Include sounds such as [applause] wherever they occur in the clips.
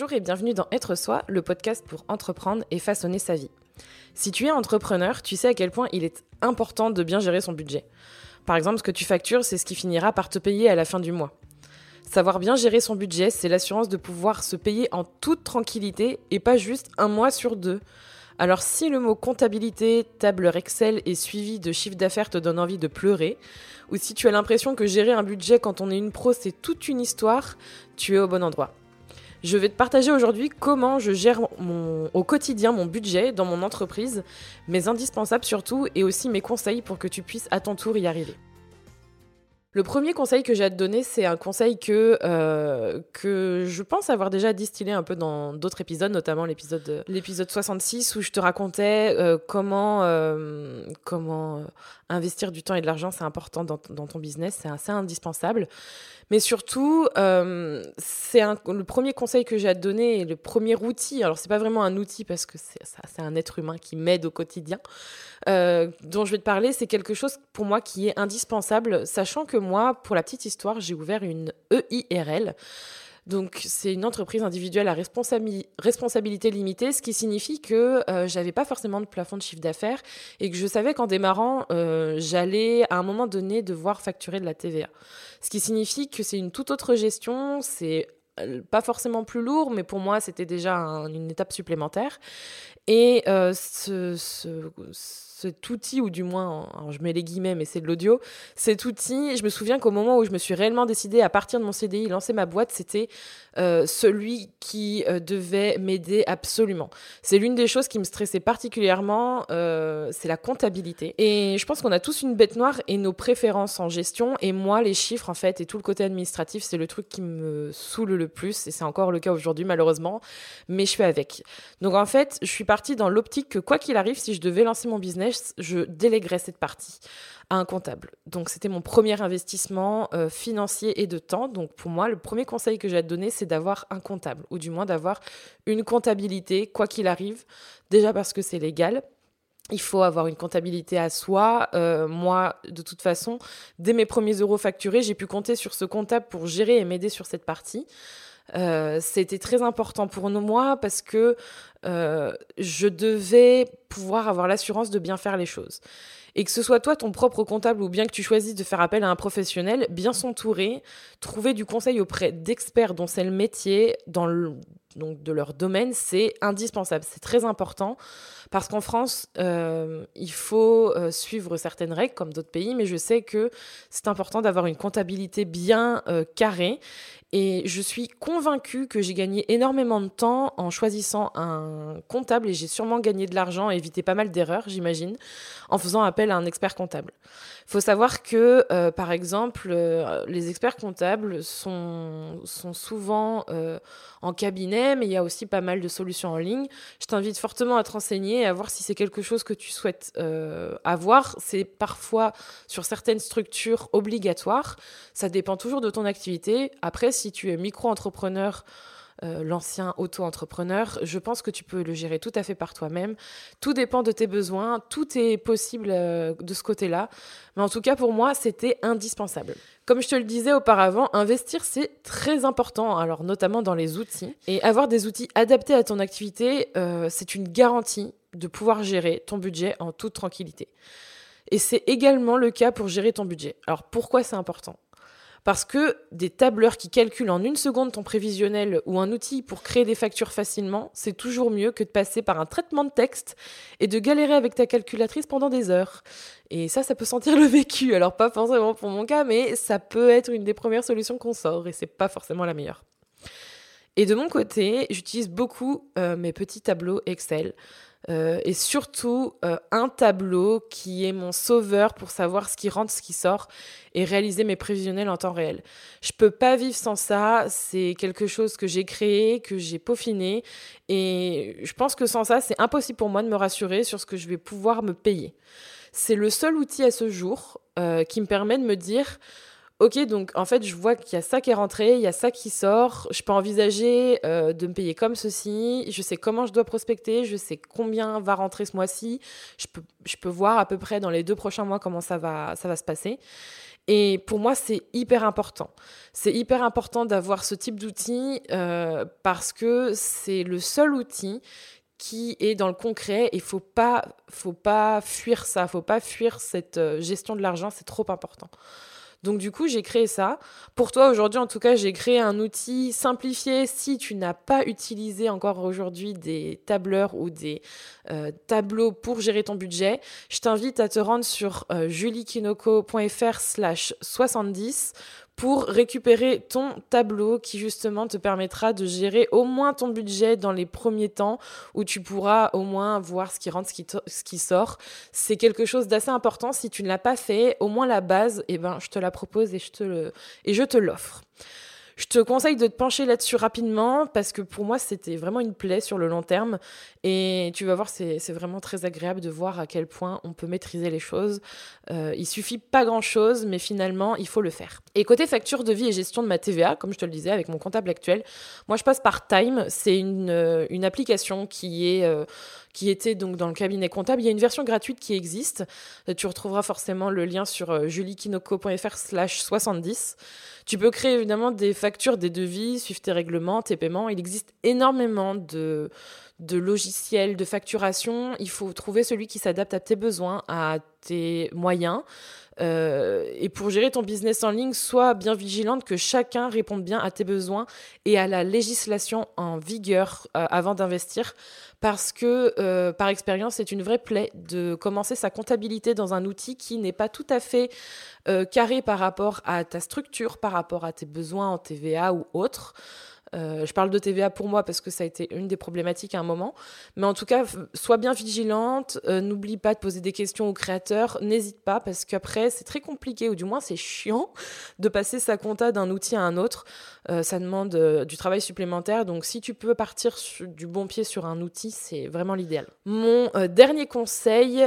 Bonjour et bienvenue dans Être Soi, le podcast pour entreprendre et façonner sa vie. Si tu es entrepreneur, tu sais à quel point il est important de bien gérer son budget. Par exemple, ce que tu factures, c'est ce qui finira par te payer à la fin du mois. Savoir bien gérer son budget, c'est l'assurance de pouvoir se payer en toute tranquillité et pas juste un mois sur deux. Alors si le mot comptabilité, tableur Excel et suivi de chiffre d'affaires te donne envie de pleurer, ou si tu as l'impression que gérer un budget quand on est une pro c'est toute une histoire, tu es au bon endroit. Je vais te partager aujourd'hui comment je gère au quotidien mon budget dans mon entreprise, mes indispensables surtout, et aussi mes conseils pour que tu puisses à ton tour y arriver. Le premier conseil que j'ai à te donner, c'est un conseil que, euh, que je pense avoir déjà distillé un peu dans d'autres épisodes, notamment l'épisode, l'épisode 66 où je te racontais euh, comment, euh, comment investir du temps et de l'argent, c'est important dans, dans, ton business, c'est assez indispensable. Mais surtout, c'est le premier conseil que j'ai à te donner et le premier outil. Alors, c'est pas vraiment un outil parce que c'est un être humain qui m'aide au quotidien. Dont je vais te parler, c'est quelque chose pour moi qui est indispensable, sachant que moi, pour la petite histoire, j'ai ouvert une EIRL. Donc, c'est une entreprise individuelle à responsabilité limitée, ce qui signifie que euh, j'avais pas forcément de plafond de chiffre d'affaires et que je savais qu'en démarrant, euh, j'allais à un moment donné devoir facturer de la TVA. Ce qui signifie que c'est une toute autre gestion, c'est euh, pas forcément plus lourd, mais pour moi, c'était déjà une étape supplémentaire. Et ce, ce cet outil, ou du moins, je mets les guillemets, mais c'est de l'audio, cet outil, je me souviens qu'au moment où je me suis réellement décidée à partir de mon CDI, lancer ma boîte, c'était euh, celui qui euh, devait m'aider absolument. C'est l'une des choses qui me stressait particulièrement, euh, c'est la comptabilité. Et je pense qu'on a tous une bête noire et nos préférences en gestion, et moi, les chiffres, en fait, et tout le côté administratif, c'est le truc qui me saoule le plus, et c'est encore le cas aujourd'hui, malheureusement, mais je fais avec. Donc en fait, je suis partie dans l'optique que quoi qu'il arrive, si je devais lancer mon business, je déléguerais cette partie à un comptable. Donc c'était mon premier investissement euh, financier et de temps. Donc pour moi, le premier conseil que j'ai à te donner, c'est d'avoir un comptable, ou du moins d'avoir une comptabilité, quoi qu'il arrive. Déjà parce que c'est légal. Il faut avoir une comptabilité à soi. Euh, moi, de toute façon, dès mes premiers euros facturés, j'ai pu compter sur ce comptable pour gérer et m'aider sur cette partie. Euh, c'était très important pour moi, parce que euh, je devais pouvoir avoir l'assurance de bien faire les choses. Et que ce soit toi ton propre comptable ou bien que tu choisisses de faire appel à un professionnel, bien s'entourer, trouver du conseil auprès d'experts dont c'est le métier, dans donc de leur domaine, c'est indispensable, c'est très important. Parce qu'en France, euh, il faut euh, suivre certaines règles comme d'autres pays, mais je sais que c'est important d'avoir une comptabilité bien euh, carrée. Et je suis convaincue que j'ai gagné énormément de temps en choisissant un comptable et j'ai sûrement gagné de l'argent, évité pas mal d'erreurs, j'imagine, en faisant appel à un expert comptable. Il faut savoir que, par exemple, les experts comptables sont, sont souvent en cabinet, mais il y a aussi pas mal de solutions en ligne. Je t'invite fortement à te renseigner à voir si c'est quelque chose que tu souhaites euh, avoir. C'est parfois sur certaines structures obligatoires. Ça dépend toujours de ton activité. Après, si tu es micro-entrepreneur, euh, l'ancien auto-entrepreneur, je pense que tu peux le gérer tout à fait par toi-même. Tout dépend de tes besoins, tout est possible euh, de ce côté-là. Mais en tout cas, pour moi, c'était indispensable. Comme je te le disais auparavant, investir, c'est très important, alors notamment dans les outils. Et avoir des outils adaptés à ton activité, c'est une garantie de pouvoir gérer ton budget en toute tranquillité. Et c'est également le cas pour gérer ton budget. Alors pourquoi c'est important? Parce que des tableurs qui calculent en une seconde ton prévisionnel ou un outil pour créer des factures facilement, c'est toujours mieux que de passer par un traitement de texte et de galérer avec ta calculatrice pendant des heures. Et ça, ça peut sentir [laughs] le vécu. Alors pas forcément pour mon cas, mais ça peut être une des premières solutions qu'on sort et c'est pas forcément la meilleure. Et de mon côté, j'utilise beaucoup euh, mes petits tableaux Excel. Euh, et surtout euh, un tableau qui est mon sauveur pour savoir ce qui rentre, ce qui sort et réaliser mes prévisionnels en temps réel. Je peux pas vivre sans ça, c'est quelque chose que j'ai créé, que j'ai peaufiné et je pense que sans ça, c'est impossible pour moi de me rassurer sur ce que je vais pouvoir me payer. C'est le seul outil à ce jour qui me permet de me dire ok, donc en fait, je vois qu'il y a ça qui est rentré, il y a ça qui sort, je peux envisager euh, de me payer comme ceci, je sais comment je dois prospecter, je sais combien va rentrer ce mois-ci, je peux, je peux voir à peu près dans les deux prochains mois comment ça va, ça va se passer. Et pour moi, c'est hyper important. C'est hyper important d'avoir ce type d'outil euh, parce que c'est le seul outil qui est dans le concret et faut pas faut pas fuir ça, faut pas fuir cette euh, gestion de l'argent, c'est trop important. Donc du coup, j'ai créé ça. Pour toi aujourd'hui, en tout cas, j'ai créé un outil simplifié si tu n'as pas utilisé encore aujourd'hui des tableurs ou des euh, tableaux pour gérer ton budget. Je t'invite à te rendre sur euh, juliekinoko.fr slash 70 pour récupérer ton tableau qui justement te permettra de gérer au moins ton budget dans les premiers temps où tu pourras au moins voir ce qui rentre, ce qui, sort. C'est quelque chose d'assez important. Si tu ne l'as pas fait, au moins la base, eh ben, je te la propose et je te l'offre. Je te conseille de te pencher là-dessus rapidement parce que pour moi, c'était vraiment une plaie sur le long terme. Et tu vas voir, c'est vraiment très agréable de voir à quel point on peut maîtriser les choses. Euh, il suffit pas grand-chose, mais finalement, il faut le faire. Et côté facture de vie et gestion de ma TVA, comme je te le disais avec mon comptable actuel, moi, je passe par Time. C'est une, euh, une, application qui est... Euh, qui était donc dans le cabinet comptable. Il y a une version gratuite qui existe. Tu retrouveras forcément le lien sur juliekinoko.fr slash 70. Tu peux créer évidemment des factures, des devis, suivre tes règlements, tes paiements. Il existe énormément de, de logiciels de facturation. Il faut trouver celui qui s'adapte à tes besoins, à tes moyens. Euh, et pour gérer ton business en ligne, sois bien vigilante que chacun réponde bien à tes besoins et à la législation en vigueur euh, avant d'investir. Parce que, euh, par expérience, c'est une vraie plaie de commencer sa comptabilité dans un outil qui n'est pas tout à fait carré par rapport à ta structure, par rapport à tes besoins en TVA ou autres. Euh, je parle de TVA pour moi parce que ça a été une des problématiques à un moment. Mais en tout cas, sois bien vigilante. Euh, n'oublie pas de poser des questions aux créateurs. N'hésite pas parce qu'après, c'est très compliqué ou du moins c'est chiant de passer sa compta d'un outil à un autre. Euh, ça demande du travail supplémentaire. Donc si tu peux partir du bon pied sur un outil, c'est vraiment l'idéal. Mon dernier conseil,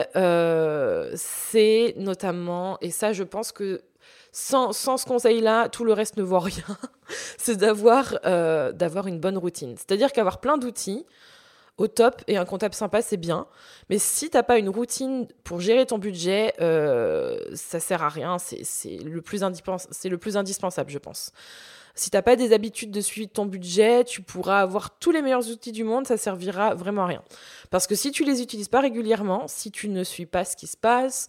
c'est notamment, et ça je pense que sans, ce conseil-là, tout le reste ne vaut rien. [laughs] c'est d'avoir euh, d'avoir une bonne routine. C'est-à-dire qu'avoir plein d'outils au top et un comptable sympa, c'est bien. Mais si tu n'as pas une routine pour gérer ton budget, euh, ça sert à rien. C'est le, plus le plus indispensable, je pense. Si tu n'as pas des habitudes de suivi de ton budget, tu pourras avoir tous les meilleurs outils du monde, ça servira vraiment à rien. Parce que si tu les utilises pas régulièrement, si tu ne suis pas ce qui se passe,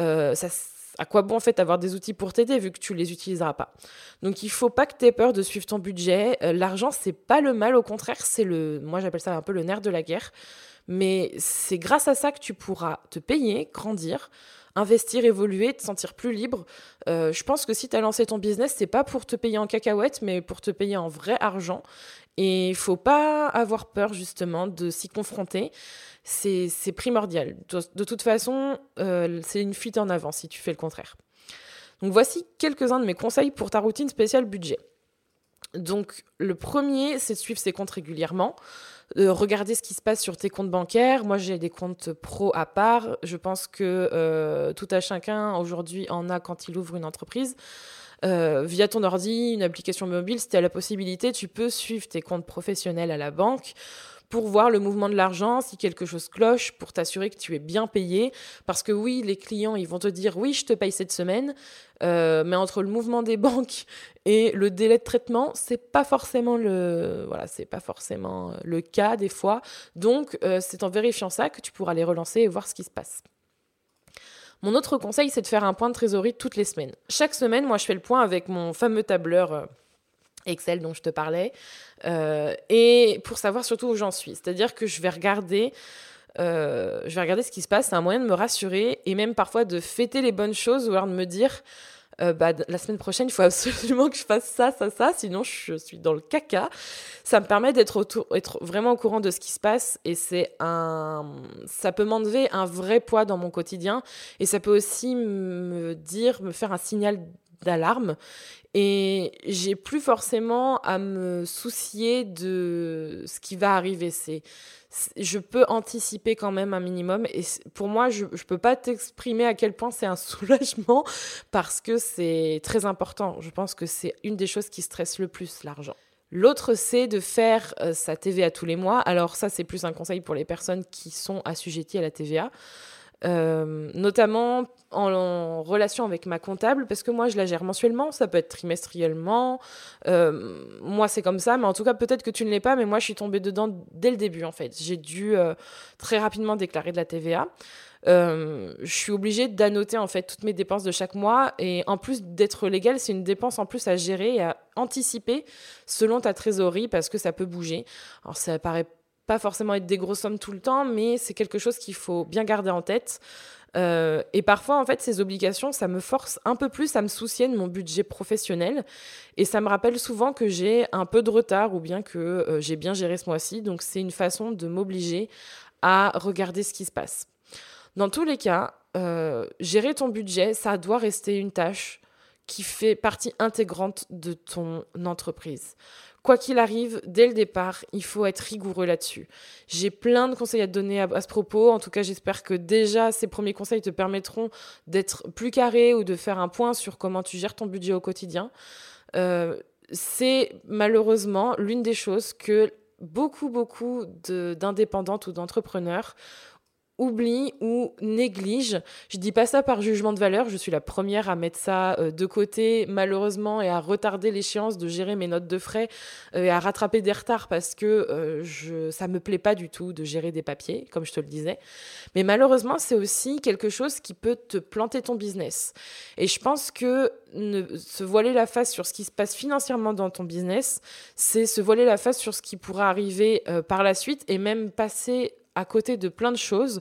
euh, ça à quoi bon en fait avoir des outils pour t'aider vu que tu les utiliseras pas? Donc il faut pas que tu aies peur de suivre ton budget. Euh, l'argent c'est pas le mal, au contraire c'est le, moi j'appelle ça un peu le nerf de la guerre. Mais c'est grâce à ça que tu pourras te payer, grandir, investir, évoluer, te sentir plus libre. Euh, je pense que si tu as lancé ton business, c'est pas pour te payer en cacahuètes, mais pour te payer en vrai argent. Et il faut pas avoir peur justement de s'y confronter c'est primordial. De, toute façon, euh, c'est une fuite en avant si tu fais le contraire. Donc voici quelques-uns de mes conseils pour ta routine spéciale budget. Donc le premier, c'est de suivre ses comptes régulièrement, regarder ce qui se passe sur tes comptes bancaires. Moi, j'ai des comptes pro à part. Je pense que euh, tout à chacun aujourd'hui en a quand il ouvre une entreprise. Euh, via ton ordi, une application mobile, si tu as la possibilité, tu peux suivre tes comptes professionnels à la banque pour voir le mouvement de l'argent, si quelque chose cloche, pour t'assurer que tu es bien payé. Parce que oui, les clients, ils vont te dire oui, je te paye cette semaine, euh, mais entre le mouvement des banques et le délai de traitement, c'est pas forcément le voilà, c'est pas forcément le cas des fois. Donc euh, c'est en vérifiant ça que tu pourras les relancer et voir ce qui se passe. Mon autre conseil, c'est de faire un point de trésorerie toutes les semaines. Chaque semaine, moi, je fais le point avec mon fameux tableur euh, Excel dont je te parlais, euh, et pour savoir surtout où j'en suis. C'est-à-dire que je vais regarder. Euh, je vais regarder ce qui se passe, c'est un moyen de me rassurer et même parfois de fêter les bonnes choses ou alors de me dire euh, bah, la semaine prochaine, il faut [laughs] absolument que je fasse ça, ça, ça, sinon je suis dans le caca. Ça me permet d'être être vraiment au courant de ce qui se passe et c'est un, ça peut m'enlever un vrai poids dans mon quotidien et ça peut aussi me dire, me faire un signal d'alarme et j'ai plus forcément à me soucier de ce qui va arriver. C'est, je peux anticiper quand même un minimum. Et pour moi, je ne peux pas t'exprimer à quel point c'est un [laughs] soulagement parce que c'est très important. Je pense que c'est une des choses qui stresse le plus, l'argent. L'autre, c'est de faire euh, sa TVA tous les mois. Alors ça, c'est plus un conseil pour les personnes qui sont assujetties à la TVA. Euh, notamment en, relation avec ma comptable, parce que moi je la gère mensuellement, ça peut être trimestriellement. Euh, moi c'est comme ça, mais en tout cas peut-être que tu ne l'es pas, mais moi je suis tombée dedans dès le début en fait. J'ai dû euh, très rapidement déclarer de la TVA. je suis obligée d'annoter en fait toutes mes dépenses de chaque mois et en plus d'être légale, c'est une dépense en plus à gérer et à anticiper selon ta trésorerie parce que ça peut bouger. Alors ça paraît pas forcément être des grosses sommes tout le temps, mais c'est quelque chose qu'il faut bien garder en tête. Euh, et parfois, en fait, ces obligations, ça me force un peu plus à me soucier de mon budget professionnel. Et ça me rappelle souvent que j'ai un peu de retard ou bien que euh, j'ai bien géré ce mois-ci. Donc, c'est une façon de m'obliger à regarder ce qui se passe. Dans tous les cas, euh, gérer ton budget, ça doit rester une tâche qui fait partie intégrante de ton entreprise. Quoi qu'il arrive, dès le départ, il faut être rigoureux là-dessus. J'ai plein de conseils à te donner à, ce propos. En tout cas, j'espère que déjà ces premiers conseils te permettront d'être plus carré ou de faire un point sur comment tu gères ton budget au quotidien. Euh, c'est malheureusement l'une des choses que beaucoup, beaucoup d'indépendantes ou d'entrepreneurs oublie ou néglige. Je dis pas ça par jugement de valeur, je suis la première à mettre ça euh, de côté malheureusement et à retarder l'échéance de gérer mes notes de frais euh, et à rattraper des retards parce que euh, je, ça me plaît pas du tout de gérer des papiers, comme je te le disais. Mais malheureusement, c'est aussi quelque chose qui peut te planter ton business. Et je pense que ne, se voiler la face sur ce qui se passe financièrement dans ton business, c'est se voiler la face sur ce qui pourra arriver par la suite et même passer à côté de plein de choses.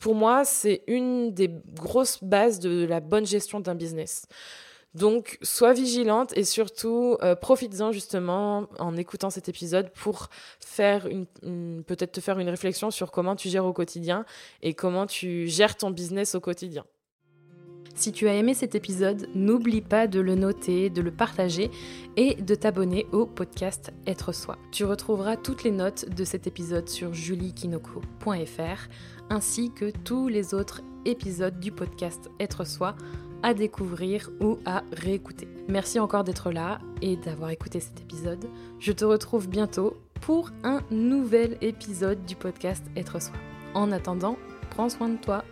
Pour moi, c'est une des grosses bases de la bonne gestion d'un business. Donc, sois vigilante et surtout, euh, profites-en justement en écoutant cet épisode pour faire une, peut-être te faire une réflexion sur comment tu gères au quotidien et comment tu gères ton business au quotidien. Si tu as aimé cet épisode, n'oublie pas de le noter, de le partager et de t'abonner au podcast Être Soi. Tu retrouveras toutes les notes de cet épisode sur juliekinoko.fr ainsi que tous les autres épisodes du podcast Être Soi à découvrir ou à réécouter. Merci encore d'être là et d'avoir écouté cet épisode. Je te retrouve bientôt pour un nouvel épisode du podcast Être Soi. En attendant, prends soin de toi